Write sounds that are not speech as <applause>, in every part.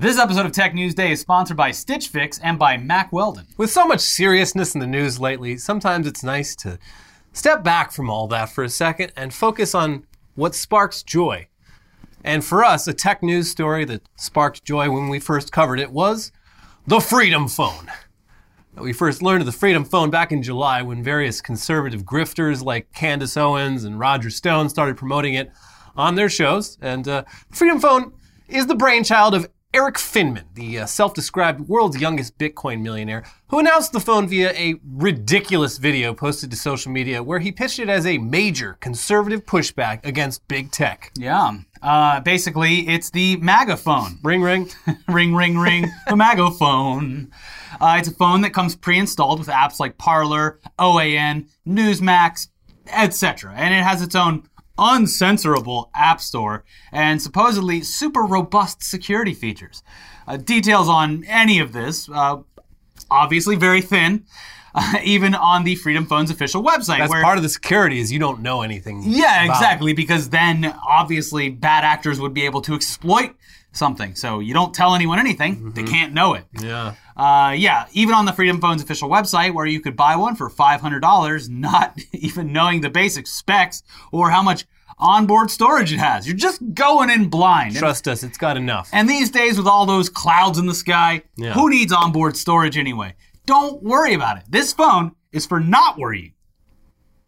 This episode of Tech News Day is sponsored by Stitch Fix and by Mack Weldon. With so much seriousness in the news lately, sometimes it's nice to step back from all that for a second and focus on what sparks joy. And for us, a tech news story that sparked joy when we first covered it was the Freedom Phone. We first learned of the Freedom Phone back in July when various conservative grifters like Candace Owens and Roger Stone started promoting it on their shows. And uh, Freedom Phone is the brainchild of Erik Finman, the uh, self described world's youngest Bitcoin millionaire, who announced the phone via a ridiculous video posted to social media where he pitched it as a major conservative pushback against big tech. Yeah. Uh, basically, it's the MAGA phone. Ring, ring. <laughs> ring, ring, ring. the MAGA phone. Uh, it's a phone that comes pre installed with apps like Parler, OAN, Newsmax, etc. And it has its own uncensorable app store and supposedly super robust security features. Uh, details on any of this, uh, obviously very thin. Uh, <laughs> even on the Freedom Phone's official website. That's where, part of the security is you don't know anything. yeah, about exactly, because then obviously bad actors would be able to exploit something. So you don't tell anyone anything, they can't know it. Yeah. Uh, yeah, even on the Freedom Phone's official website, where you could buy one for $500, not <laughs> even knowing the basic specs or how much onboard storage it has. You're just going in blind. And- Trust us, it's got enough. and these days, with all those clouds in the sky, Yeah. who needs onboard storage anyway? Don't worry about it. This phone is for not worrying.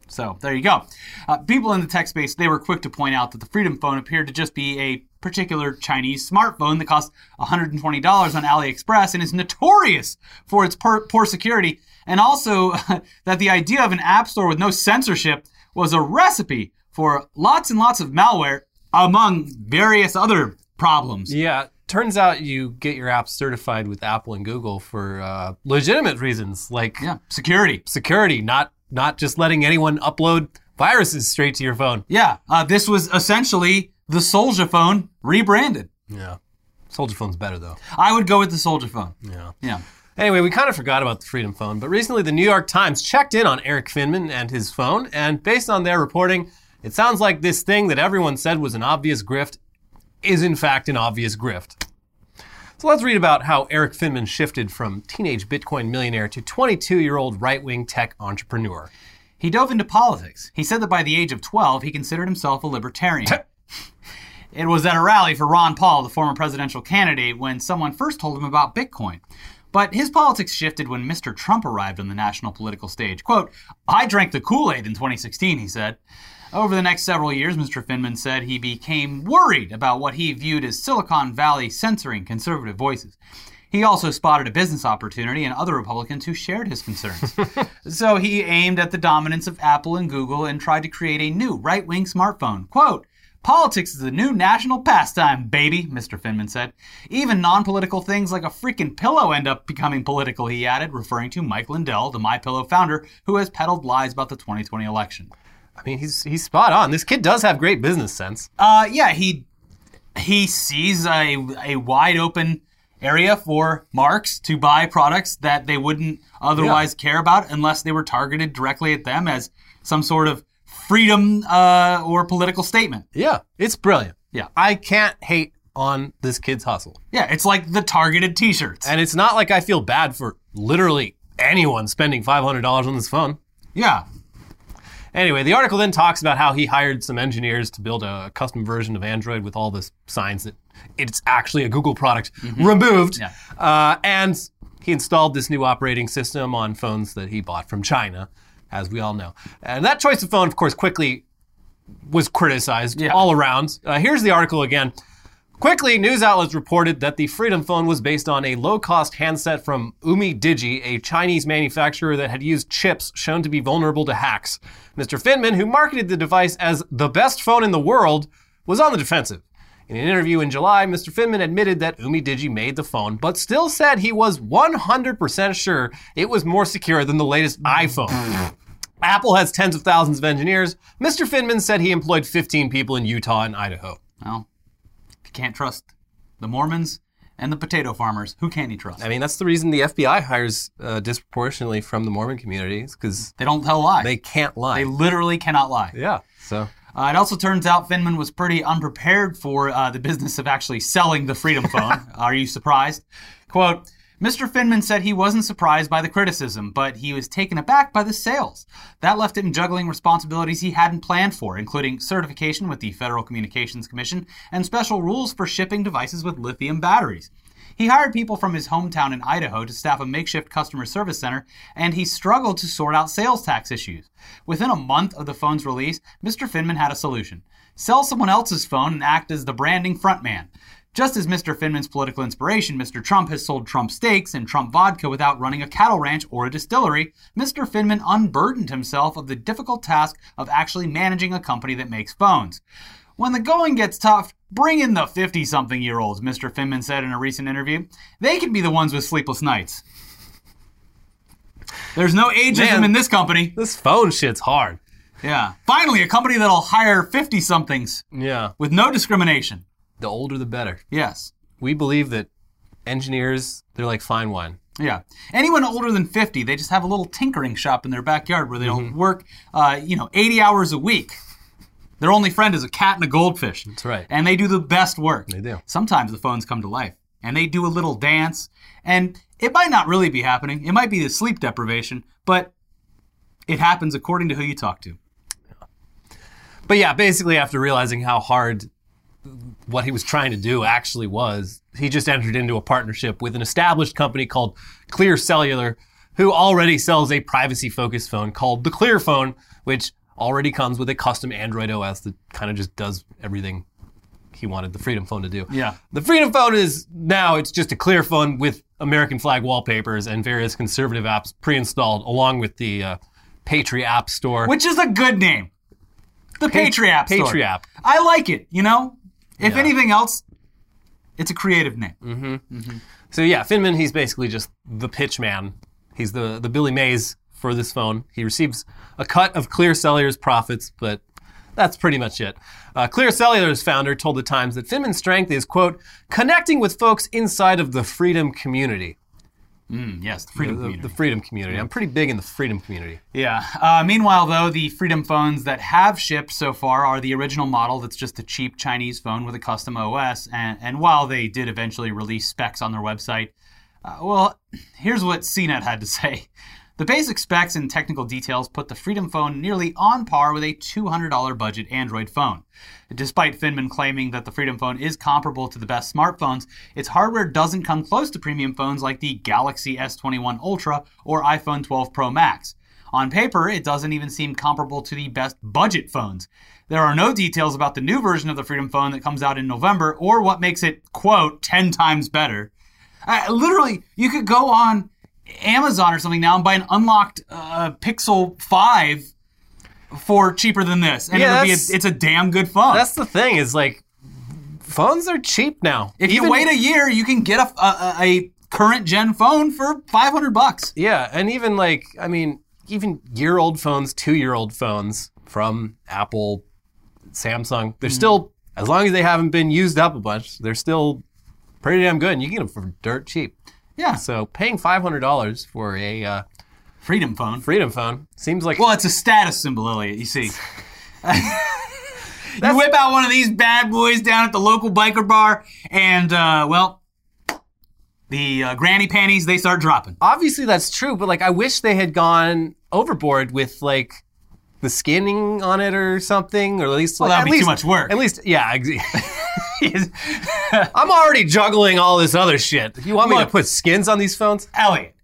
So there you go. Uh, people in the tech space they were quick to point out that the Freedom Phone appeared to just be a particular Chinese smartphone that costs $120 on AliExpress and is notorious for its poor, poor security, and also <laughs> that the idea of an app store with no censorship was a recipe for lots and lots of malware, among various other problems. Yeah, turns out you get your app certified with Apple and Google for uh, legitimate reasons, like Yeah, security. security, not not just letting anyone upload viruses straight to your phone. Yeah, uh, this was essentially the Soldier phone rebranded. Yeah. Soldier phone's better though. I would go with the Soldier phone. Yeah. Yeah. Anyway, we kind of forgot about the Freedom Phone, but recently the New York Times checked in on Erik Finman and his phone, and based on their reporting, it sounds like this thing that everyone said was an obvious grift is in fact an obvious grift. So let's read about how Erik Finman shifted from teenage Bitcoin millionaire to 22 year old right wing tech entrepreneur. He dove into politics. He said that by the age of 12, he considered himself a libertarian. it was at a rally for Ron Paul, the former presidential candidate, when someone first told him about Bitcoin. But his politics shifted when Mr. Trump arrived on the national political stage. Quote, I drank the Kool Aid in 2016, he said. Over the next several years, Mr. Finman said he became worried about what he viewed as Silicon Valley censoring conservative voices. He also spotted a business opportunity in other Republicans who shared his concerns. <laughs> so he aimed at the dominance of Apple and Google and tried to create a new right wing smartphone. Quote, Politics is the new national pastime, baby, Mr. Finman said. Even non political things like a freaking pillow end up becoming political, he added, referring to Mike Lindell, the My Pillow founder, who has peddled lies about the 2020 election. I mean, he's, he's spot on. This kid does have great business sense. Uh, yeah, he he sees a, a wide open area for marks to buy products that they wouldn't otherwise care about unless they were targeted directly at them as some sort of freedom uh, or political statement. Yeah, it's brilliant. Yeah. I can't hate on this kid's hustle. Yeah, it's like the targeted T-shirts. And it's not like I feel bad for literally anyone spending $500 on this phone. yeah, Anyway, the article then talks about how he hired some engineers to build a custom version of Android with all the signs that it's actually a Google product removed. Yeah. Uh, and he installed this new operating system on phones that he bought from China, as we all know. And that choice of phone, of course, quickly was criticized Yeah. all around. Uh, here's the article again. Quickly, news outlets reported that the Freedom Phone was based on a low cost handset from UMIDIGI, a Chinese manufacturer that had used chips shown to be vulnerable to hacks. Mr. Finman, who marketed the device as the best phone in the world, was on the defensive. In an interview in July, Mr. Finman admitted that UMIDIGI made the phone, but still said he was 100% sure it was more secure than the latest iPhone. Apple has tens of thousands of engineers. Mr. Finman said he employed 15 people in Utah and Idaho. well, can't trust the Mormons and the potato farmers, who can you trust? I mean, that's the reason the FBI hires uh, disproportionately from the Mormon communities because They don't tell lies. they can't lie. They literally cannot lie. yeah. So Uh, it also turns out Finman was pretty unprepared for uh, the business of actually selling the Freedom Phone. <laughs> Are you surprised? Quote, Mr. Finman said he wasn't surprised by the criticism, but he was taken aback by the sales. That left him juggling responsibilities he hadn't planned for, including certification with the Federal Communications Commission and special rules for shipping devices with lithium batteries. He hired people from his hometown in Idaho to staff a makeshift customer service center, and he struggled to sort out sales tax issues. Within a month of the phone's release, Mr. Finman had a solution sell someone else's phone and act as the branding frontman. Just as Mr. Finman's political inspiration, Mr. Trump has sold Trump steaks and Trump vodka without running a cattle ranch or a distillery, Mr. Finman unburdened himself of the difficult task of actually managing a company that makes phones. When the going gets tough, bring in the 50 something year olds, Mr. Finman said in a recent interview. They can be the ones with sleepless nights. There's no ageism Man. in this company. This phone shit's hard. Yeah. Finally, a company that'll hire 50 somethings Yeah. with no discrimination. The older the better. Yes. We believe that engineers, they're like fine wine. Yeah. Anyone older than 50, they just have a little tinkering shop in their backyard where they'll Mm-hmm. work, uh, you know, 80 hours a week. Their only friend is a cat and a goldfish. That's right. And they do the best work. They do. Sometimes the phones come to life and they do a little dance. And it might not really be happening. It might be the sleep deprivation, but it happens according to who you talk to. But yeah, basically, after realizing how hard what he was trying to do actually was, he just entered into a partnership with an established company called Clear Cellular, who already sells a privacy focused phone called the Clear Phone, which already comes with a custom Android OS that kind of just does everything he wanted the Freedom Phone to do. Yeah. The Freedom Phone is now it's just a clear phone with American flag wallpapers and various conservative apps pre-installed, along with the uh, Patriot App Store. Which is a good name. The Patriot App Store. Patriot App. I like it, you know? If Yeah. anything else, it's a creative name. Mm-hmm. Mm-hmm. Mm-hmm. So yeah, Finman, he's basically just the pitch man. He's the the Billy Mays for this phone. He receives a cut of Clear Cellular's profits, but that's pretty much it. Uh, Clear Cellular's founder told the Times that Finman's strength is quote connecting with folks inside of the freedom community. Mm, yes, the freedom The, community. the freedom community. I'm pretty big in the freedom community. Yeah. Uh, meanwhile, though, the Freedom phones that have shipped so far are the original model that's just a cheap Chinese phone with a custom OS. And, and while they did eventually release specs on their website, uh, well, here's what CNET had to <laughs> say. The basic specs and technical details put the Freedom phone nearly on par with a $200 budget Android phone. Despite Finman claiming that the Freedom phone is comparable to the best smartphones, its hardware doesn't come close to premium phones like the Galaxy S21 Ultra or iPhone 12 Pro Max. On paper, it doesn't even seem comparable to the best budget phones. There are no details about the new version of the Freedom phone that comes out in November or what makes it, quote, 10 times better. Uh, literally, you could go on Amazon or something now and buy an unlocked uh, Pixel 5 for cheaper than this. And Yeah, it'll be a, it's a damn good phone. That's the thing is like phones are cheap now. if Even- you wait a year, you can get a, a, a current gen phone for 500 bucks. Yeah, and even like I mean, even year old phones, two year old phones from Apple, Samsung, they're still as long as they haven't been used up a bunch, they're still pretty damn good, and you can get them for dirt cheap. Yeah, So paying five hundred dollars for a uh, Freedom phone. Freedom phone seems like Well, it's a status symbol, Elliot. You see. <laughs> you whip out one of these bad boys down at the local biker bar, and uh, well, the uh, granny panties they start dropping. obviously that's true, but like I wish they had gone overboard with like the skinning on it or something, or at least Well, like, that'd at be too least- much work. At least, yeah. ex- <laughs> I'm already juggling all this other shit. You want me to put skins on these phones? Elliot,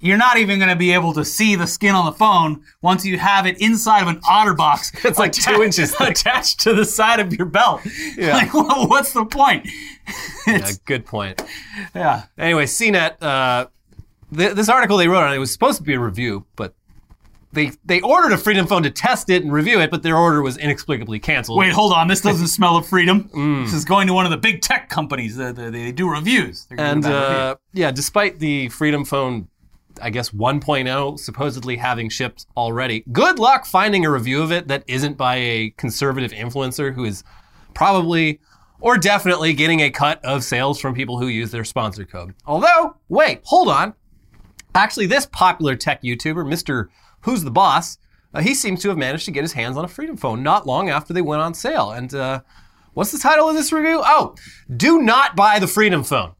you're not even going to be able to see the skin on the phone once you have it inside of an otter box. <laughs> It's like two inches thick. attached to the side of your belt. Yeah. Like, well, what's the point? <laughs> Yeah, good point. Yeah. Anyway, CNET, uh, th- this article they wrote on it was supposed to be a review, but they they ordered a Freedom Phone to test it and review it, but their order was inexplicably canceled. Wait, hold on. This doesn't smell of freedom. <laughs> Mm. This is going to one of the big tech companies. They, they, they do reviews. And uh, yeah, despite the Freedom Phone, I guess 1.0 supposedly having shipped already, good luck finding a review of it that isn't by a conservative influencer who is probably or definitely getting a cut of sales from people who use their sponsor code. Although, wait, hold on. Actually, this popular tech YouTuber, Mr. Who's the Boss, uh, he seems to have managed to get his hands on a Freedom Phone not long after they went on sale. And uh, what's the title of this review? Oh, do not buy the Freedom Phone.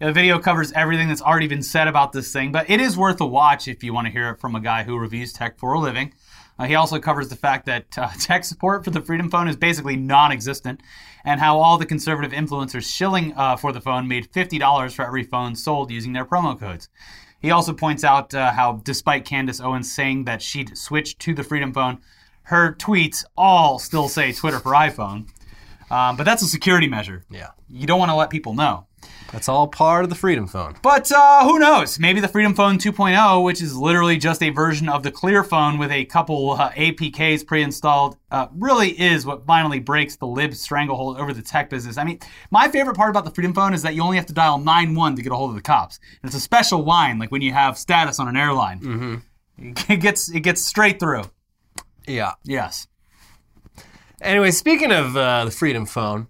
The video covers everything that's already been said about this thing, but it is worth a watch if you want to hear it from a guy who reviews tech for a living. Uh, he also covers the fact that uh, <laughs> tech support for the Freedom Phone is basically non existent, and how all the conservative influencers shilling uh, for the phone made $50 for every phone sold using their promo codes. He also points out uh, how, despite Candace Owens saying that she'd switched to the Freedom Phone, her tweets all still say Twitter for iPhone. Um, but that's a security measure. Yeah. You don't want to let people know. That's all part of the Freedom Phone. But uh, who knows? Maybe the Freedom Phone 2.0, which is literally just a version of the Clear Phone with a couple uh, APKs pre-installed, uh, really is what finally breaks the lib stranglehold over the tech business. I mean, my favorite part about the Freedom Phone is that you only have to dial 91 to get a hold of the cops. And it's a special line, like when you have status on an airline. Mm-hmm. It gets it gets straight through. Yeah. Yes. Anyway, speaking of uh, the Freedom Phone,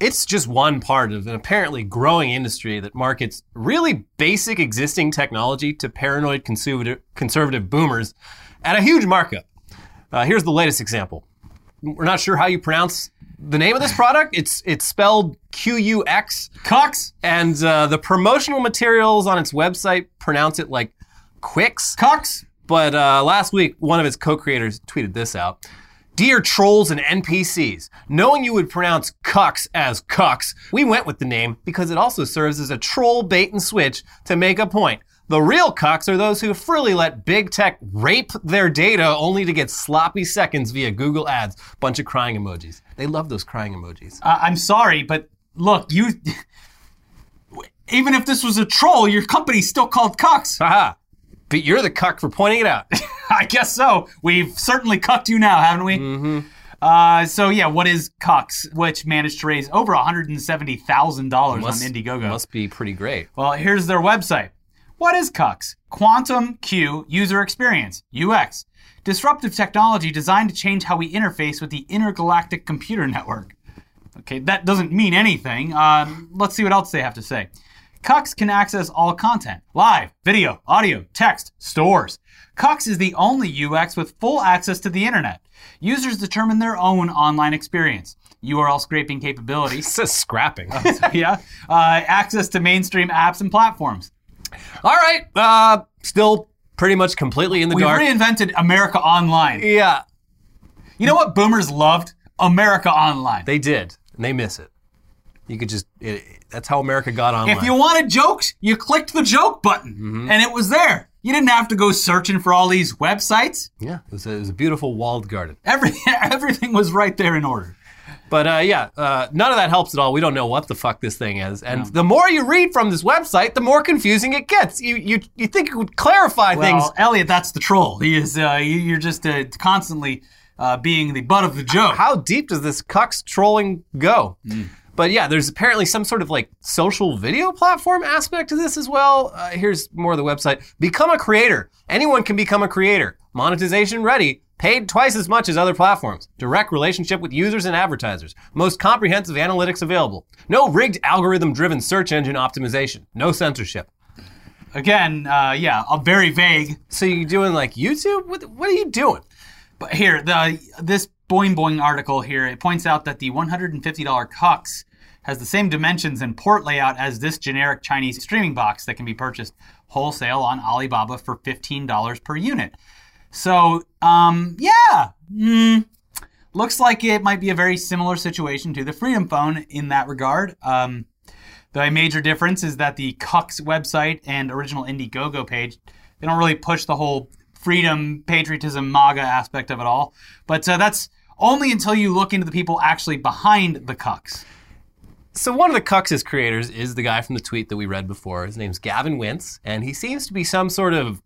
it's just one part of an apparently growing industry that markets really basic existing technology to paranoid conservative, conservative boomers at a huge markup. Uh, here's the latest example. We're not sure how you pronounce the name of this product. It's it's spelled Q U X, Cox, and uh, the promotional materials on its website pronounce it like Quicks. Cox. But uh, last week, one of its co-creators tweeted this out. Dear trolls and NPCs, knowing you would pronounce cucks as cucks, we went with the name because it also serves as a troll bait and switch to make a point. The real cucks are those who freely let big tech rape their data only to get sloppy seconds via Google Ads. Bunch of crying emojis. They love those crying emojis. Uh, I'm sorry, but look, you. <laughs> Even if this was a troll, your company's still called Cox. Haha. But you're the cuck for pointing it out. <laughs> I guess so. We've certainly cucked you now, haven't we? Mm-hmm. Uh, so yeah, what is Cox, which managed to raise over $170,000 on Indiegogo? Must be pretty great. Well, here's their website. What is QUX? Quantum Q User Experience, UX. Disruptive technology designed to change how we interface with the intergalactic computer network. Okay, that doesn't mean anything. Uh, let's see what else they have to say. QUX can access all content live, video, audio, text, stores. QUX is the only UX with full access to the internet. Users determine their own online experience. URL scraping capabilities. It says scrapping. <laughs> yeah. Uh, access to mainstream apps and platforms. All right. Uh, still pretty much completely in the We dark. reinvented America Online. yeah, You know what boomers loved? America Online. they did, and they miss it. You could just. It, that's how America got online. If you wanted jokes, you clicked the joke button, Mm-hmm. and it was there. You didn't have to go searching for all these websites. yeah, it was, a, it was a beautiful walled garden. Every, <laughs> everything was right there in order. But uh, yeah, uh, none of that helps at all. We don't know what the fuck this thing is, and the more you read from this website, the more confusing it gets. You you you think it would clarify things. Well, Elliot, that's the troll. He is. Uh, you- you're just uh, constantly uh, being the butt of the joke. How deep does this cucks trolling go? Mm. But yeah, there's apparently some sort of like social video platform aspect to this as well. Uh, here's more of the website. Become a creator. Anyone can become a creator. Monetization ready. Paid twice as much as other platforms. Direct relationship with users and advertisers. Most comprehensive analytics available. No rigged algorithm driven search engine optimization. No censorship. Again, uh, yeah, uh, very vague. So you're doing like YouTube? What, what are you doing? But here, the this Boing Boing article here, it points out that the $150 Cux has the same dimensions and port layout as this generic Chinese streaming box that can be purchased wholesale on Alibaba for $15 per unit. So, um, yeah, mm, looks like it might be a very similar situation to the Freedom Phone in that regard. Um, the major difference is that the Cux website and original Indiegogo page, they don't really push the whole freedom, patriotism, MAGA aspect of it all. But uh, that's only until you look into the people actually behind the Cux. So one of the Cux's creators is the guy from the tweet that we read before. His name's Gavin Wince, and he seems to be some sort of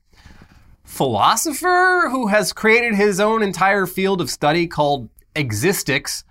philosopher who has created his own entire field of study called existics,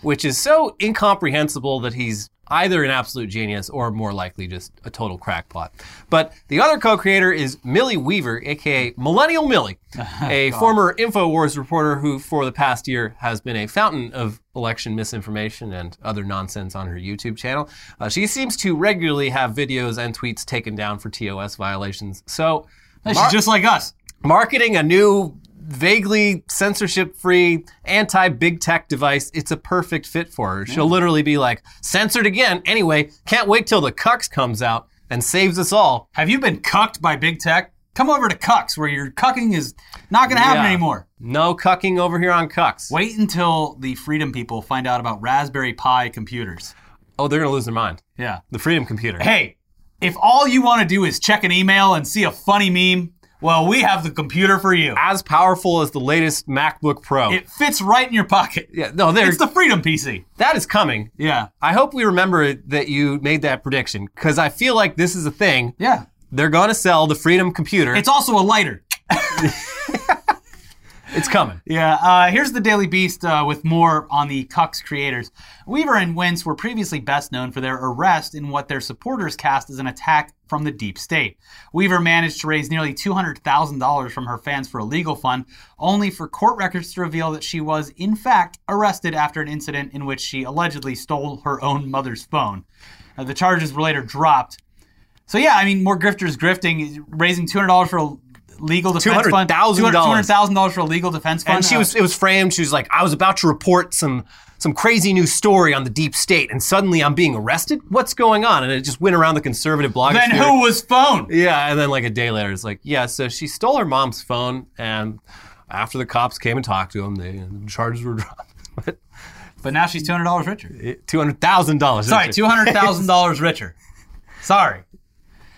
which is so incomprehensible that he's either an absolute genius or more likely just a total crackpot. But the other co-creator is Millie Weaver, aka Millennial Millie, <laughs> a former InfoWars reporter who for the past year has been a fountain of election misinformation and other nonsense on her YouTube channel. Uh, she seems to regularly have videos and tweets taken down for TOS violations. So She's just like us. marketing a new vaguely censorship free, anti big tech device, it's a perfect fit for her. She'll literally be like, censored again. Anyway, can't wait till the Cucks comes out and saves us all. Have you been cucked by big tech? Come over to Cucks, where your cucking is not going to happen Yeah. anymore. No cucking over here on Cucks. Wait until the freedom people find out about Raspberry Pi computers. Oh, they're going to lose their mind. Yeah. The Freedom Computer. Hey, if all you want to do is check an email and see a funny meme, well, we have the computer for you. As powerful as the latest MacBook Pro. It fits right in your pocket. yeah, no, there. It's the Freedom PC. that is coming. Yeah. I hope we remember that you made that prediction because I feel like this is a thing. Yeah. They're going to sell the Freedom Computer. It's also a lighter. <laughs> <laughs> it's coming. Yeah, uh, here's the Daily Beast uh, with more on the Cucks creators. Weaver and Wince were previously best known for their arrest in what their supporters cast as an attack from the deep state. Weaver managed to raise nearly $200,000 from her fans for a legal fund, only for court records to reveal that she was, in fact, arrested after an incident in which she allegedly stole her own mother's phone. Uh, the charges were later dropped. So, yeah, I mean, more grifters grifting, raising $200 for a legal defense fund. $200,000. $200,000 for a legal defense fund. And she was it was framed. She was like, I was about to report some some crazy new story on the deep state, and suddenly I'm being arrested. What's going on? And it just went around the conservative blog. Then who was phone? Yeah, and then like a day later, it's like, yeah, so she stole her mom's phone, and after the cops came and talked to him, they, the charges were <laughs> dropped. But But now she's two hundred dollars richer. two hundred thousand dollars. Sorry, two hundred thousand dollars richer. <laughs> Sorry.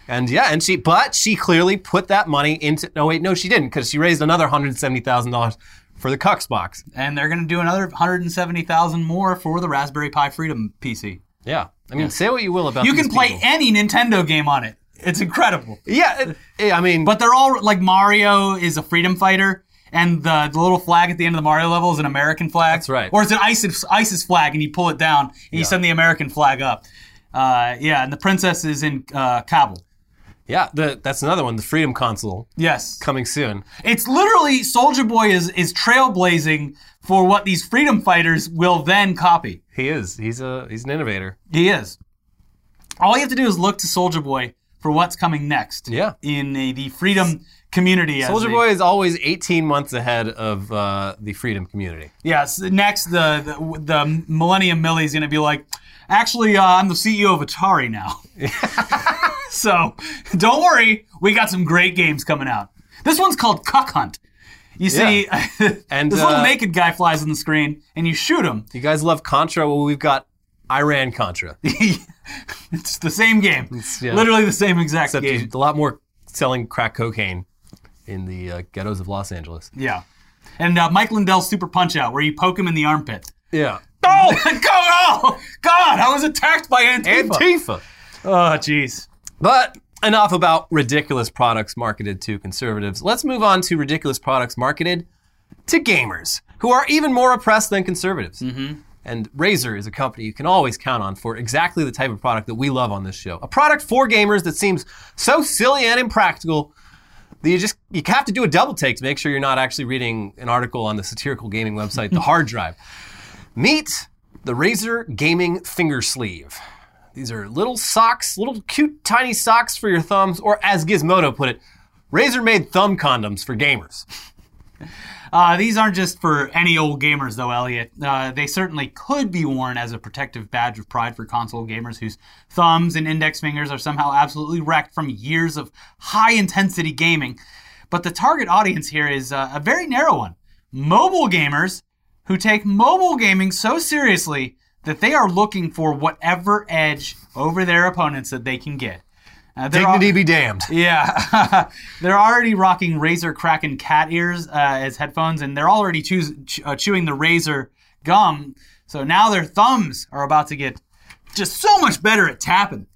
And yeah, and she, but she clearly put that money into. No, wait, no, she didn't, because she raised another hundred seventy thousand dollars for the Cucks box. And they're going to do another hundred and seventy thousand more for the Raspberry Pi Freedom PC. Yeah, I mean, say what you will about You can play people. any Nintendo game on it. It's incredible. Yeah, it- it- I mean, But they're all like Mario is a freedom fighter, and the, the little flag at the end of the Mario level is an American flag. That's right. Or it's an ISIS, ISIS flag, and you pull it down, and you send the American flag up. Uh, yeah, and the princess is in uh, Kabul. Yeah, the, that's another one. The Freedom Console Yes. coming soon. It's literally Soldier Boy is is trailblazing for what these freedom fighters will then copy. He is. He's a he's an innovator. He is. All you have to do is look to Soldier Boy for what's coming next. Yeah. In the, the freedom community. Soldier Boy is always 18 months ahead of uh, the Freedom community. Yes. Next, the the, the Millennium Millie's going to be like, actually, uh, I'm the CEO of Atari now. <laughs> so don't worry, we got some great games coming out. This one's called Cuck Hunt. You see, <laughs> And, this little uh, naked guy flies on the screen, and you shoot him. You guys love Contra? Well, we've got Iran Contra. <laughs> <laughs> it's the same game. yeah. Literally the same exact Except game. a lot more selling crack cocaine in the uh, ghettos of Los Angeles. Yeah. And uh, Mike Lindell's Super Punch Out, where you poke him in the armpit. Yeah. Oh! <laughs> Go! Oh! God, I was attacked by Antifa. Antifa. oh, jeez. But enough about ridiculous products marketed to conservatives. Let's move on to ridiculous products marketed to gamers, who are even more oppressed than conservatives. And Razer is a company you can always count on for exactly the type of product that we love on this show. A product for gamers that seems so silly and impractical that you just you have to do a double take to make sure you're not actually reading an article on the satirical gaming website, The <laughs> Hard Drive. Meet the Razer Gaming Finger Sleeve. These are little socks, little cute tiny socks for your thumbs, or as Gizmodo put it, Razer made thumb condoms for gamers. <laughs> Uh, these aren't just for any old gamers, though, Elliot. Uh, they certainly could be worn as a protective badge of pride for console gamers whose thumbs and index fingers are somehow absolutely wrecked from years of high intensity gaming. But the target audience here is uh, a very narrow one mobile gamers who take mobile gaming so seriously that they are looking for whatever edge over their opponents that they can get. Uh, they're al- Dignity be damned. yeah, <laughs> they're already rocking Razer Kraken cat ears uh, as headphones, and they're already choos- ch- uh, chewing the Razer gum. So now their thumbs are about to get just so much better at tapping.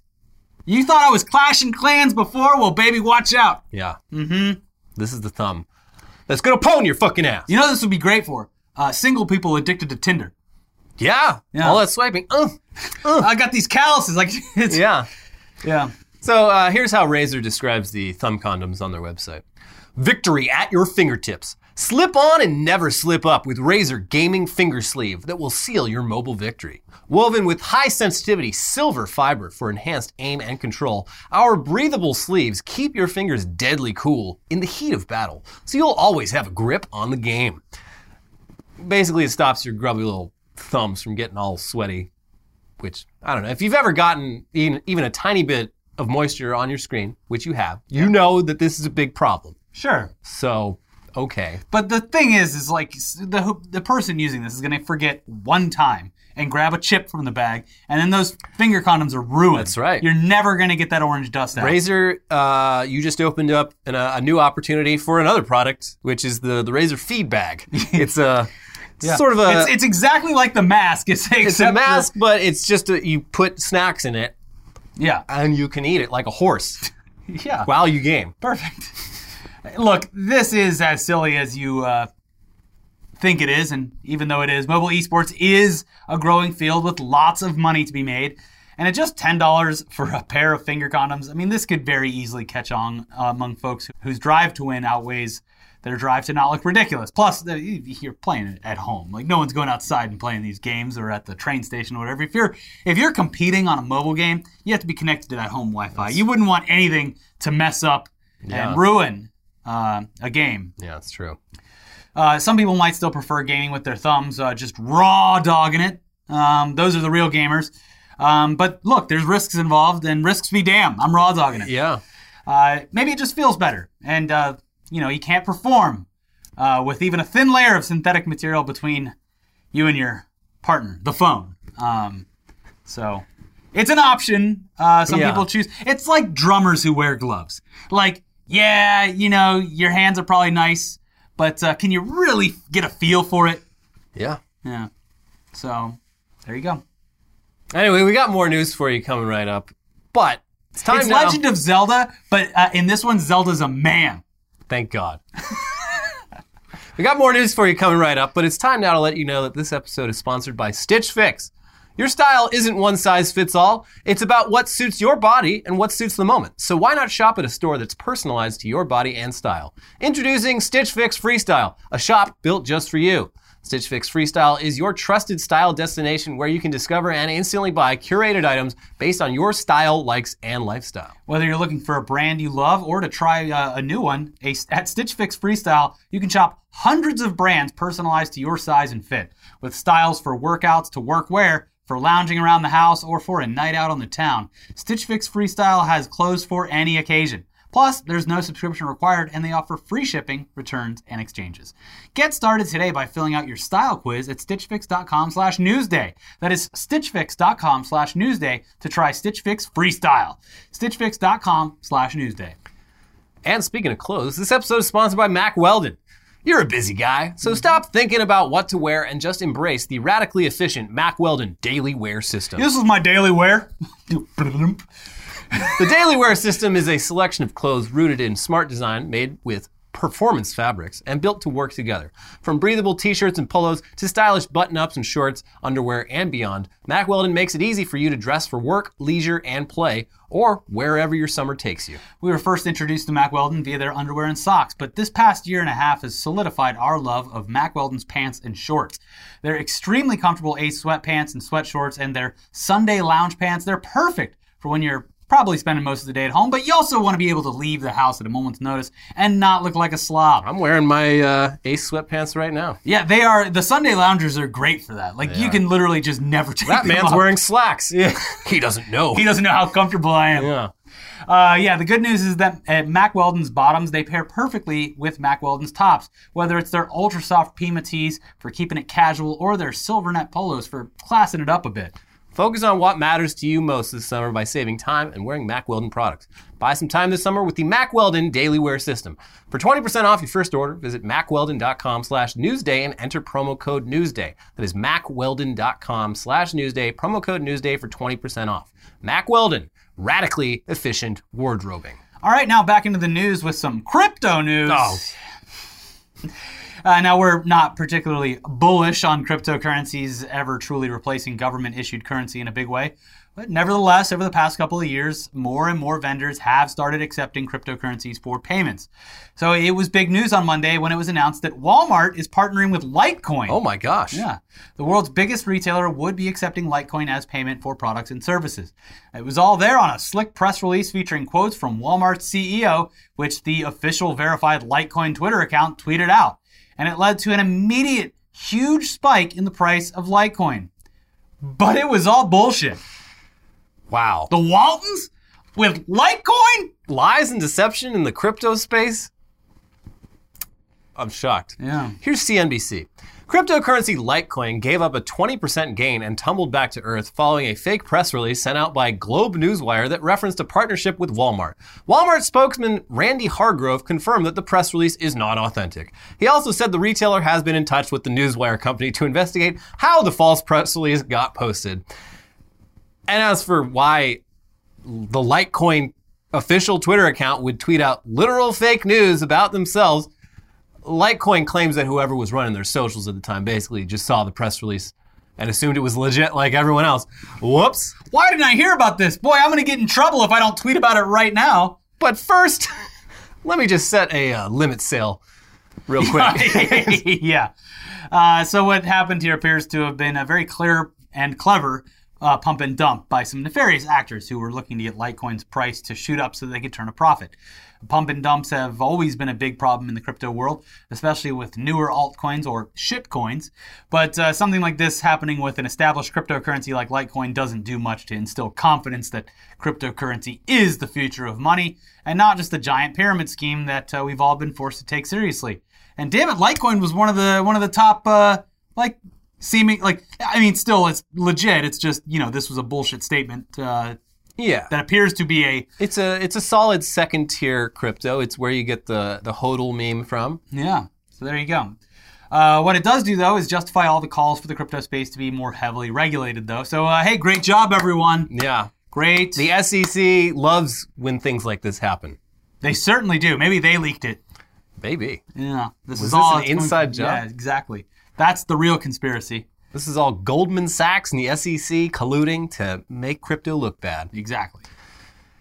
You thought I was clashing clans before? Well, baby, watch out. Yeah. Mm-hmm. This is the thumb. That's gonna pwn your fucking ass. You know this would be great for uh, single people addicted to Tinder. Yeah. Yeah. All that swiping. Uh, I got these calluses, like <laughs> it's, yeah. yeah. So uh, here's how Razer describes the thumb condoms on their website. Victory at your fingertips. Slip on and never slip up with Razer Gaming Finger Sleeve that will seal your mobile victory. Woven with high sensitivity silver fiber for enhanced aim and control, our breathable sleeves keep your fingers deadly cool in the heat of battle, so you'll always have a grip on the game. Basically, it stops your grubby little thumbs from getting all sweaty, which, I don't know. If you've ever gotten even, even a tiny bit of moisture on your screen, which you have, you know that this is a big problem. Sure. So, okay. But the thing is, is like the the person using this is going to forget one time and grab a chip from the bag, and then those finger condoms are ruined. That's right. You're never going to get that orange dust out. Razer, uh, you just opened up an, uh, a new opportunity for another product, which is the the Razer Feed Bag. <laughs> It's a Yeah. sort of a It's, it's exactly like the mask. It's, <laughs> it's a except mask, but it's just a, you put snacks in it yeah. and you can eat it like a horse <laughs> Yeah. while you game. Perfect. Look, this is as silly as you uh, think it is, and even though it is, mobile esports is a growing field with lots of money to be made. And at just $10 for a pair of finger condoms, I mean, this could very easily catch on uh, among folks whose drive to win outweighs their drive to not look ridiculous. Plus, you're playing at home. Like, no one's going outside and playing these games or at the train station or whatever. If you're if you're competing on a mobile game, you have to be connected to that home Wi-Fi. You wouldn't want anything to mess up Yeah. and ruin uh, a game. Yeah, that's true. Uh, some people might still prefer gaming with their thumbs, uh, just raw dogging it. Um, those are the real gamers. Um, but look, there's risks involved, and risks be damn. I'm raw dogging it. Yeah. Uh, maybe it just feels better, and uh, you know you can't perform uh, with even a thin layer of synthetic material between you and your partner, the phone. Um, so it's an option. Uh, some Yeah. people choose. It's like drummers who wear gloves. Like, yeah, you know, your hands are probably nice, but uh, can you really get a feel for it? Yeah. Yeah. So there you go. Anyway, we got more news for you coming right up, but it's time It's now. Legend of Zelda, but uh, in this one, Zelda's a man. Thank God. <laughs> we got more news for you coming right up, but it's time now to let you know that this episode is sponsored by Stitch Fix. Your style isn't one size fits all. It's about what suits your body and what suits the moment. So why not shop at a store that's personalized to your body and style? Introducing Stitch Fix Freestyle, a shop built just for you. Stitch Fix Freestyle is your trusted style destination where you can discover and instantly buy curated items based on your style, likes, and lifestyle. Whether you're looking for a brand you love or to try uh, a new one, a, at Stitch Fix Freestyle, you can shop hundreds of brands personalized to your size and fit, with styles for workouts to work wear, for lounging around the house, or for a night out on the town. Stitch Fix Freestyle has clothes for any occasion. Plus, there's no subscription required, and they offer free shipping, returns, and exchanges. Get started today by filling out your style quiz at stitchfix.com slash newsday. That is stitchfix.com slash newsday to try Stitch Fix Freestyle. stitchfix.com slash newsday. And speaking of clothes, this episode is sponsored by Mack Weldon. You're a busy guy, so stop thinking about what to wear and just embrace the radically efficient Mack Weldon daily wear system. This is my daily wear. <laughs> <laughs> The daily wear system is a selection of clothes rooted in smart design made with performance fabrics and built to work together. From breathable t-shirts and polos to stylish button-ups and shorts, underwear, and beyond, Mack Weldon makes it easy for you to dress for work, leisure, and play, or wherever your summer takes you. We were first introduced to Mack Weldon via their underwear and socks, but this past year and a half has solidified our love of Mack Weldon's pants and shorts. They're extremely comfortable Ace sweatpants and sweat shorts, and their Sunday lounge pants. They're perfect for when you're probably spending most of the day at home, but you also want to be able to leave the house at a moment's notice and not look like a slob. I'm wearing my uh, Ace sweatpants right now. Yeah, they are. The Sunday loungers are great for that. Like you can literally just never take That man's off. wearing slacks. Yeah. <laughs> he doesn't know. He doesn't know how comfortable I am. yeah. Uh, yeah, the good news is that at Mack Weldon's bottoms, they pair perfectly with Mack Weldon's tops. Whether it's their ultra soft Pima tees for keeping it casual or their silver net polos for classing it up a bit. Focus on what matters to you most this summer by saving time and wearing Mack Weldon products. Buy some time this summer with the Mack Weldon Daily Wear System. For 20% off your first order, visit mackweldon.com slash newsday and enter promo code newsday. That is mackweldon.com slash newsday, promo code newsday for 20% off. Mack Weldon, radically efficient wardrobing. All right, now back into the news with some crypto news. Oh. Uh, now, we're not particularly bullish on cryptocurrencies ever truly replacing government issued currency in a big way, But nevertheless, over the past couple of years, more and more vendors have started accepting cryptocurrencies for payments. So it was big news on Monday when it was announced that Walmart is partnering with Litecoin. Oh my gosh. Yeah. The world's biggest retailer would be accepting Litecoin as payment for products and services. It was all there on a slick press release featuring quotes from Walmart's CEO, which the official verified Litecoin Twitter account tweeted out. And it led to an immediate huge spike in the price of Litecoin. But it was all bullshit. Wow. The Waltons with Litecoin? Lies and deception in the crypto space? I'm shocked. Yeah. Here's CNBC. Cryptocurrency Litecoin gave up a 20% gain and tumbled back to earth following a fake press release sent out by Globe Newswire that referenced a partnership with Walmart. Walmart spokesman Randy Hargrove confirmed that the press release is not authentic. He also said the retailer has been in touch with the Newswire company to investigate how the false press release got posted. And as for why the Litecoin official Twitter account would tweet out literal fake news about themselves, Litecoin claims that whoever was running their socials at the time basically just saw the press release and assumed it was legit like everyone else. Whoops. Why didn't I hear about this? Boy, I'm going to get in trouble if I don't tweet about it right now. But first, <laughs> let me just set a uh, limit sale real quick. <laughs> <laughs> yeah. Uh, so what happened here appears to have been a very clear and clever uh, pump and dump by some nefarious actors who were looking to get Litecoin's price to shoot up so they could turn a profit. Pump and dumps have always been a big problem in the crypto world, especially with newer altcoins or shitcoins. But uh, something like this happening with an established cryptocurrency like Litecoin doesn't do much to instill confidence that cryptocurrency is the future of money and not just a giant pyramid scheme that uh, we've all been forced to take seriously. And damn it, Litecoin was one of the one of the top uh, like seeming like I mean, still it's legit. It's just you know this was a bullshit statement uh, yeah. that appears to be a It's a it's a solid second tier crypto. It's where you get the the hodl meme from. yeah. So there you go. Uh, what it does do though is justify all the calls for the crypto space to be more heavily regulated though. So uh, hey, great job everyone. Yeah. Great. The SEC loves when things like this happen. they certainly do. Maybe they leaked it. Maybe. Yeah. This Was is this all an inside from- job? Yeah, exactly. That's the real conspiracy. This is all Goldman Sachs and the SEC colluding to make crypto look bad. Exactly.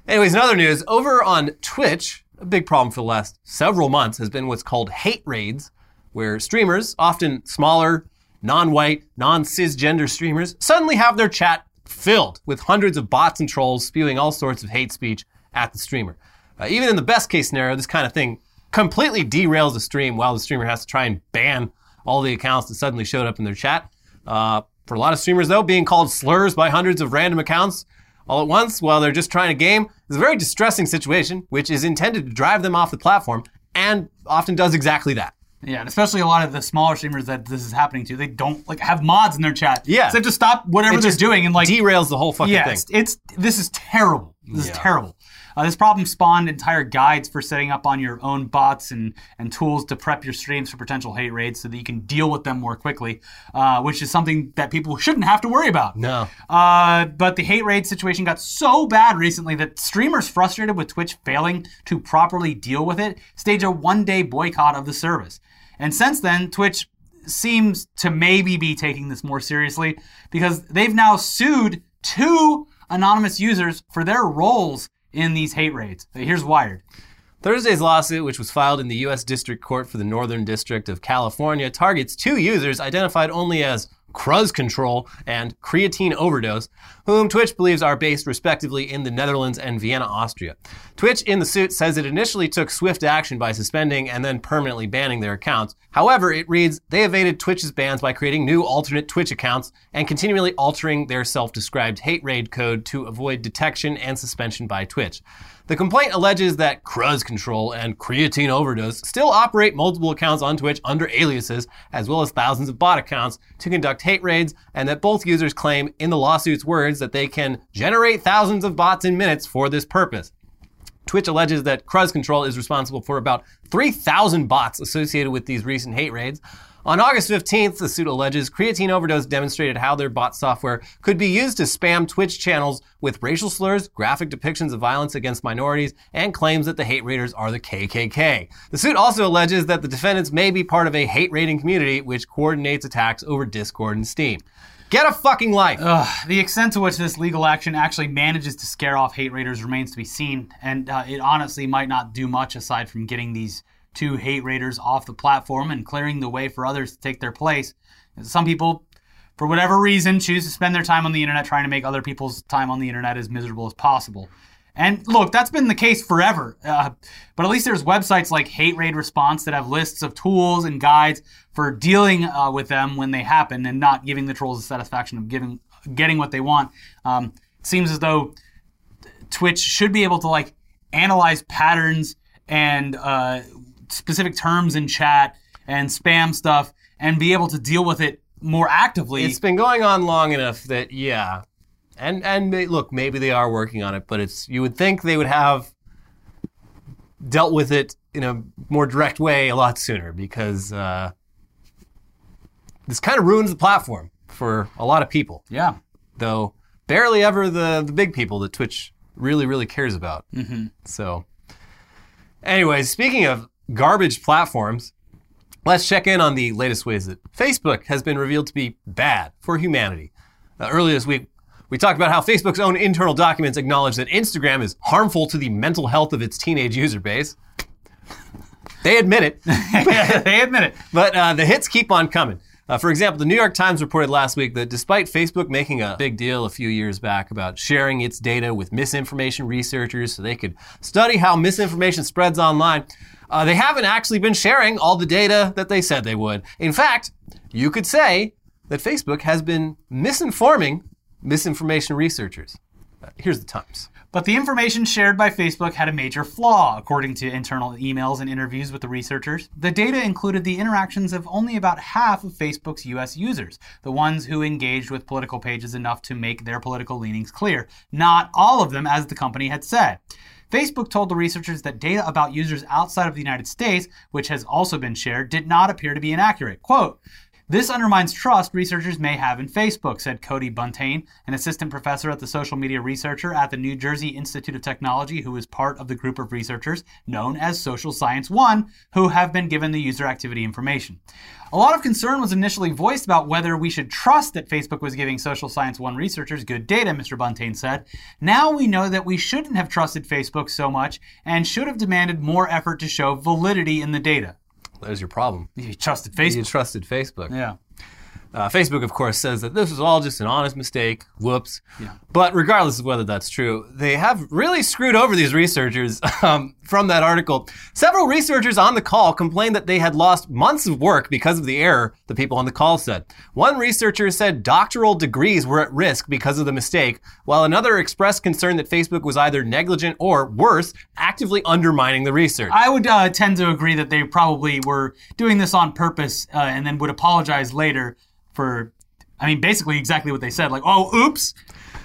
Anyways, in other news, over on Twitch, a big problem for the last several months has been what's called hate raids, where streamers, often smaller, non white, non cisgender streamers, suddenly have their chat filled with hundreds of bots and trolls spewing all sorts of hate speech at the streamer. Uh, even in the best case scenario, this kind of thing completely derails the stream while the streamer has to try and ban all the accounts that suddenly showed up in their chat. Uh, for a lot of streamers, though, being called slurs by hundreds of random accounts all at once while they're just trying to game is a very distressing situation, which is intended to drive them off the platform and often does exactly that. Yeah, and especially a lot of the smaller streamers that this is happening to, they don't like have mods in their chat. Yeah. so they have to stop whatever It they're doing and like derails the whole fucking yeah, thing. it's, it's this is terrible. This Yeah. is terrible. Uh, this problem spawned entire guides for setting up on your own bots and, and tools to prep your streams for potential hate raids so that you can deal with them more quickly, uh, which is something that people shouldn't have to worry about. No. Uh, but the hate raid situation got so bad recently that streamers frustrated with Twitch failing to properly deal with it staged a one day boycott of the service. And since then, Twitch seems to maybe be taking this more seriously because they've now sued two anonymous users for their roles in these hate raids. Here's Wired. Thursday's lawsuit, which was filed in the U.S. District Court for the Northern District of California, targets two users identified only as Cruz Control and Creatine Overdose, whom Twitch believes are based respectively in the Netherlands and Vienna, Austria. Twitch in the suit says it initially took swift action by suspending and then permanently banning their accounts. However, it reads they evaded Twitch's bans by creating new alternate Twitch accounts and continually altering their self described hate raid code to avoid detection and suspension by Twitch. The complaint alleges that Cruz Control and Creatine Overdose still operate multiple accounts on Twitch under aliases, as well as thousands of bot accounts, to conduct hate raids, and that both users claim in the lawsuit's words that they can generate thousands of bots in minutes for this purpose. Twitch alleges that Cruz Control is responsible for about 3,000 bots associated with these recent hate raids. On August 15th, the suit alleges Creatine Overdose demonstrated how their bot software could be used to spam Twitch channels with racial slurs, graphic depictions of violence against minorities, and claims that the hate raiders are the KKK. The suit also alleges that the defendants may be part of a hate raiding community which coordinates attacks over Discord and Steam. Get a fucking life. Ugh, the extent to which this legal action actually manages to scare off hate raiders remains to be seen, and uh, it honestly might not do much aside from getting these two hate raiders off the platform and clearing the way for others to take their place. Some people, for whatever reason, choose to spend their time on the internet trying to make other people's time on the internet as miserable as possible. And look, that's been the case forever. Uh, but at least there's websites like Hate Raid Response that have lists of tools and guides for dealing uh, with them when they happen and not giving the trolls the satisfaction of giving getting what they want. Um, it seems as though Twitch should be able to like analyze patterns and uh, specific terms in chat and spam stuff and be able to deal with it more actively. It's been going on long enough that yeah, and and may, look, maybe they are working on it, but it's you would think they would have dealt with it in a more direct way a lot sooner because uh, this kind of ruins the platform for a lot of people. yeah. Though barely ever the the big people that Twitch really really cares about. Mm-hmm. So, anyways, speaking of garbage platforms. Let's check in on the latest ways that Facebook has been revealed to be bad for humanity. Uh, earlier this week, we talked about how Facebook's own internal documents acknowledge that Instagram is harmful to the mental health of its teenage user base. They admit it, <laughs> they admit it. but uh, the hits keep on coming. Uh, for example, the New York Times reported last week that despite Facebook making a big deal a few years back about sharing its data with misinformation researchers so they could study how misinformation spreads online, uh, they haven't actually been sharing all the data that they said they would. In fact, you could say that Facebook has been misinforming misinformation researchers. Uh, here's the Times. But the information shared by Facebook had a major flaw, according to internal emails and interviews with the researchers. The data included the interactions of only about half of Facebook's US users, the ones who engaged with political pages enough to make their political leanings clear. Not all of them, as the company had said. Facebook told the researchers that data about users outside of the United States, which has also been shared, did not appear to be inaccurate. Quote, this undermines trust researchers may have in Facebook, said Cody Buntain, an assistant professor at the social media researcher at the New Jersey Institute of Technology, who is part of the group of researchers known as Social Science One, who have been given the user activity information. A lot of concern was initially voiced about whether we should trust that Facebook was giving Social Science One researchers good data, Mr. Buntain said. Now we know that we shouldn't have trusted Facebook so much and should have demanded more effort to show validity in the data. There's your problem. You trusted Facebook. You trusted Facebook. Yeah. Uh, Facebook, of course, says that this was all just an honest mistake. Whoops. Yeah. But regardless of whether that's true, they have really screwed over these researchers <laughs> um, from that article. Several researchers on the call complained that they had lost months of work because of the error, the people on the call said. One researcher said doctoral degrees were at risk because of the mistake, while another expressed concern that Facebook was either negligent or, worse, actively undermining the research. I would uh, tend to agree that they probably were doing this on purpose uh, and then would apologize later for, I mean, basically exactly what they said. Like, oh, oops.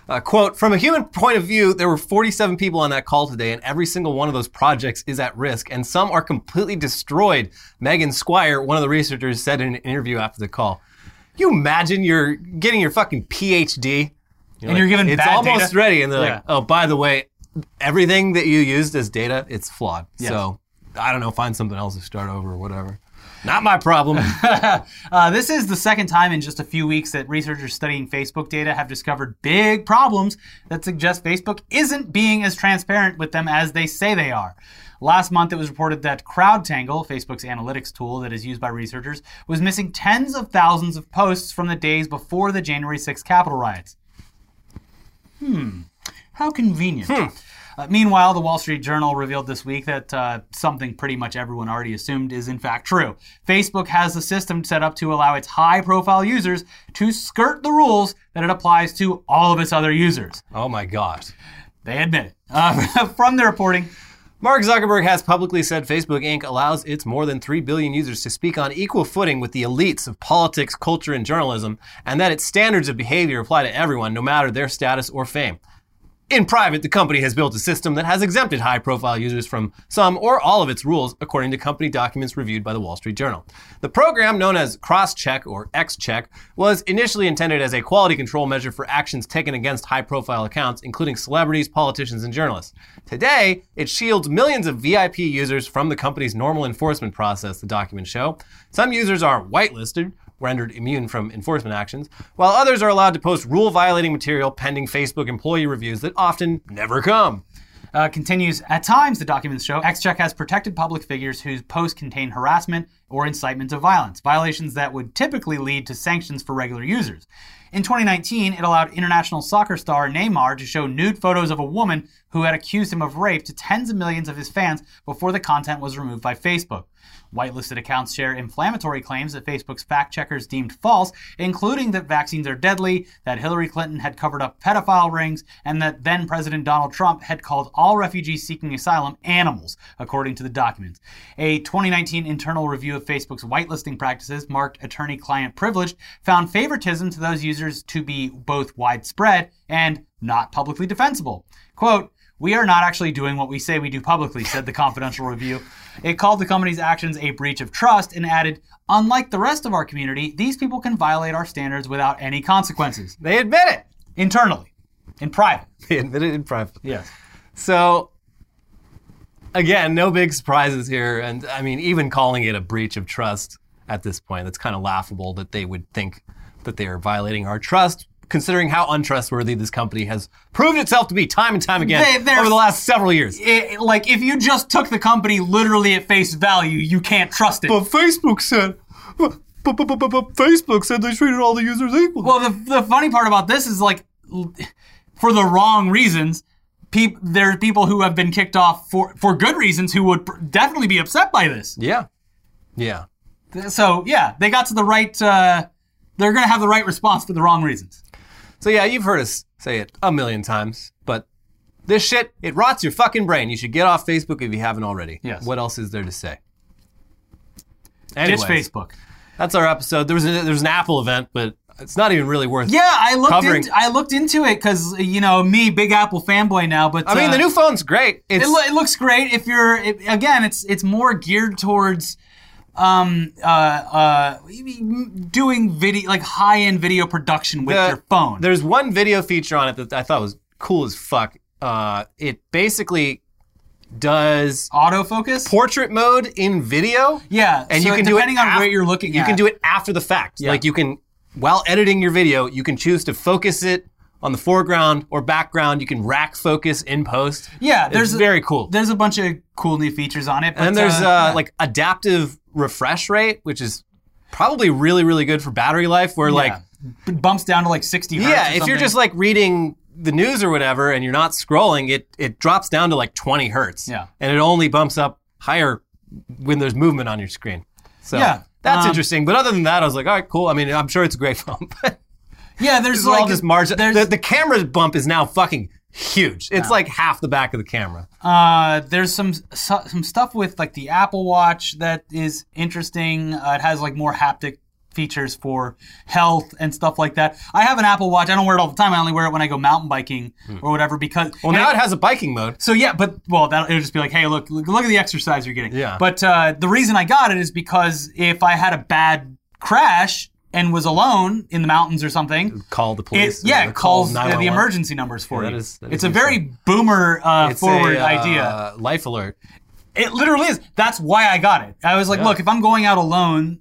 Uh, quote, from a human point of view, there were 47 people on that call today, and every single one of those projects is at risk, and some are completely destroyed. Megan Squire, one of the researchers, said in an interview after the call. You imagine you're getting your fucking PhD, And you're given it's almost data? ready, and they're Yeah. like, oh, by the way, everything that you used as data, it's flawed. Yes. So I don't know, find something else to start over or whatever. Not my problem. <laughs> Uh, this is the second time in just a few weeks that researchers studying Facebook data have discovered big problems that suggest Facebook isn't being as transparent with them as they say they are. Last month, it was reported that CrowdTangle, Facebook's analytics tool that is used by researchers, was missing tens of thousands of posts from the days before the January 6th Capitol riots. Hmm. How convenient. Uh, meanwhile, the Wall Street Journal revealed this week that uh, something pretty much everyone already assumed is in fact true. Facebook has a system set up to allow its high profile users to skirt the rules that it applies to all of its other users. oh my gosh. They admit it. Uh, <laughs> from the reporting, Mark Zuckerberg has publicly said Facebook Inc. allows its more than 3 billion users to speak on equal footing with the elites of politics, culture, and journalism, and that its standards of behavior apply to everyone, no matter their status or fame. In private, the company has built a system that has exempted high profile users from some or all of its rules, according to company documents reviewed by the Wall Street Journal. The program, known as Crosscheck or XCheck, was initially intended as a quality control measure for actions taken against high profile accounts, including celebrities, politicians, and journalists. Today, it shields millions of VIP users from the company's normal enforcement process, the documents show. Some users are whitelisted, rendered immune from enforcement actions, while others are allowed to post rule violating material pending Facebook employee reviews that often never come. Uh, continues, at times, the documents show, XCheck has protected public figures whose posts contain harassment or incitement to violence, violations that would typically lead to sanctions for regular users. In 2019, it allowed international soccer star Neymar to show nude photos of a woman who had accused him of rape to tens of millions of his fans before the content was removed by Facebook. Whitelisted accounts share inflammatory claims that Facebook's fact checkers deemed false, including that vaccines are deadly, that Hillary Clinton had covered up pedophile rings, and that then President Donald Trump had called all refugees seeking asylum animals, according to the documents. A 2019 internal review of Facebook's whitelisting practices, marked attorney client privileged, found favoritism to those users to be both widespread and not publicly defensible. Quote, we are not actually doing what we say we do publicly, said the confidential review. It called the company's actions a breach of trust and added, unlike the rest of our community, these people can violate our standards without any consequences. They admit it. Internally, in private. They admit it in private. Yes. So, again, no big surprises here. And I mean, even calling it a breach of trust at this point, that's kind of laughable that they would think that they are violating our trust, considering how untrustworthy this company has proved itself to be time and time again They- over the last several years. It- like, if you just took the company literally at face value, you can't trust it. But Facebook said, but, but, but, but, but Facebook said they treated all the users equally. Well, the, the funny part about this is like, l- for the wrong reasons, peop, there are people who have been kicked off for, for good reasons who would pr- definitely be upset by this. yeah. Yeah. So, yeah, they got to the right, uh, they're going to have the right response for the wrong reasons. So yeah, you've heard us say it a million times, but this shit, it rots your fucking brain. You should get off Facebook if you haven't already. Yes. What else is there to say? Ditch Anyways, Facebook. That's our episode. There was a, there was an Apple event, but it's not even really worth. Yeah, I looked Covering- into, I looked into it because you know me, big Apple fanboy now. But I mean, uh, the new phone's great. It's it, lo- it looks great. If you're it, again, it's it's more geared towards um uh uh doing video like high end video production with the- your phone. There's one video feature on it that I thought was cool as fuck. Uh, it basically does Autofocus. portrait mode in video. yeah, and so you can do it depending on af- where you're looking. You at. can do it after the fact. Yeah. Like you can, while editing your video, you can choose to focus it on the foreground or background. You can rack focus in post. Yeah, there's a- very cool. There's a bunch of cool new features on it. But, and then there's uh, uh, like adaptive refresh rate, which is probably really really good for battery life. Where like It bumps down to like 60 hertz. yeah, if you're just like reading the news or whatever and you're not scrolling, it it drops down to like 20 hertz. Yeah. and it only bumps up higher when there's movement on your screen. So Yeah, that's um, interesting. But other than that, I was like, all right, cool. I mean, I'm sure it's a great <laughs> phone, but yeah, there's <laughs> like all just margin. The, the camera bump is now fucking huge. It's like half the back of the camera. Uh, there's some some stuff with like the Apple Watch that is interesting. Uh, it has like more haptic features for health and stuff like that. I have an Apple Watch. I don't wear it all the time. I only wear it when I go mountain biking or whatever because Hmm. Well, now it has a biking mode. so yeah, but well, that it'll just be like, hey, look, look, look at the exercise you're getting. Yeah. But uh, the reason I got it is because if I had a bad crash and was alone in the mountains or something, Call the it, police. yeah, or it calls uh, the 911. emergency numbers for Yeah, you. that is- that it's a very boomer uh, forward a, uh, idea. Life alert. It literally is. That's why I got it. I was like, Yeah. look, if I'm going out alone,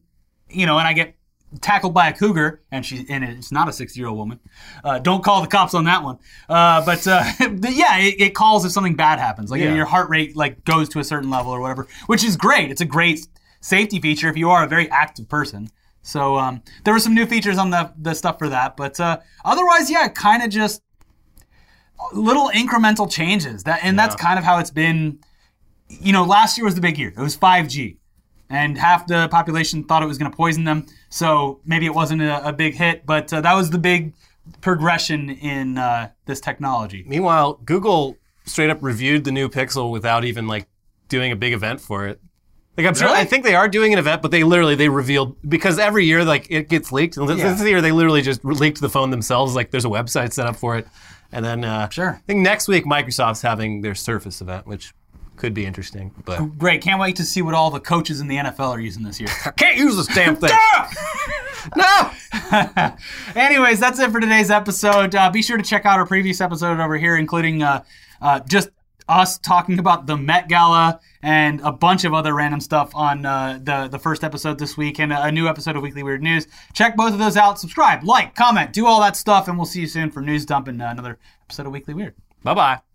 you know, and I get tackled by a cougar, and she and it's not a 60 year old woman, uh, don't call the cops on that one. Uh, but, uh, <laughs> but yeah, it, it calls if something bad happens. Like Yeah. your heart rate like goes to a certain level or whatever, which is great. It's a great safety feature if you are a very active person. So um, there were some new features on the the stuff for that, but uh, otherwise, yeah, kind of just little incremental changes. That and that's kind of how it's been you know, last year was the big year. It was 5G. And half the population thought it was going to poison them. So maybe it wasn't a, a big hit, but uh, that was the big progression in uh, this technology. Meanwhile, Google straight up reviewed the new Pixel without even like doing a big event for it. Like I'm sure Really? I think they are doing an event, but they literally they revealed because every year like it gets leaked. And this- Yeah. This year they literally just leaked the phone themselves. Like there's a website set up for it, and then uh, Sure. I think next week Microsoft's having their Surface event, which could be interesting. But Great. Can't wait to see what all the coaches in the NFL are using this year. I <laughs> can't use this damn thing. <laughs> no. <laughs> Anyways, that's it for today's episode. Uh, be sure to check out our previous episode over here, including uh, uh, just us talking about the Met Gala and a bunch of other random stuff on uh, the the first episode this week and a new episode of Weekly Weird News. Check both of those out. Subscribe, like, comment, do all that stuff, and we'll see you soon for News Dump and uh, another episode of Weekly Weird. Bye bye.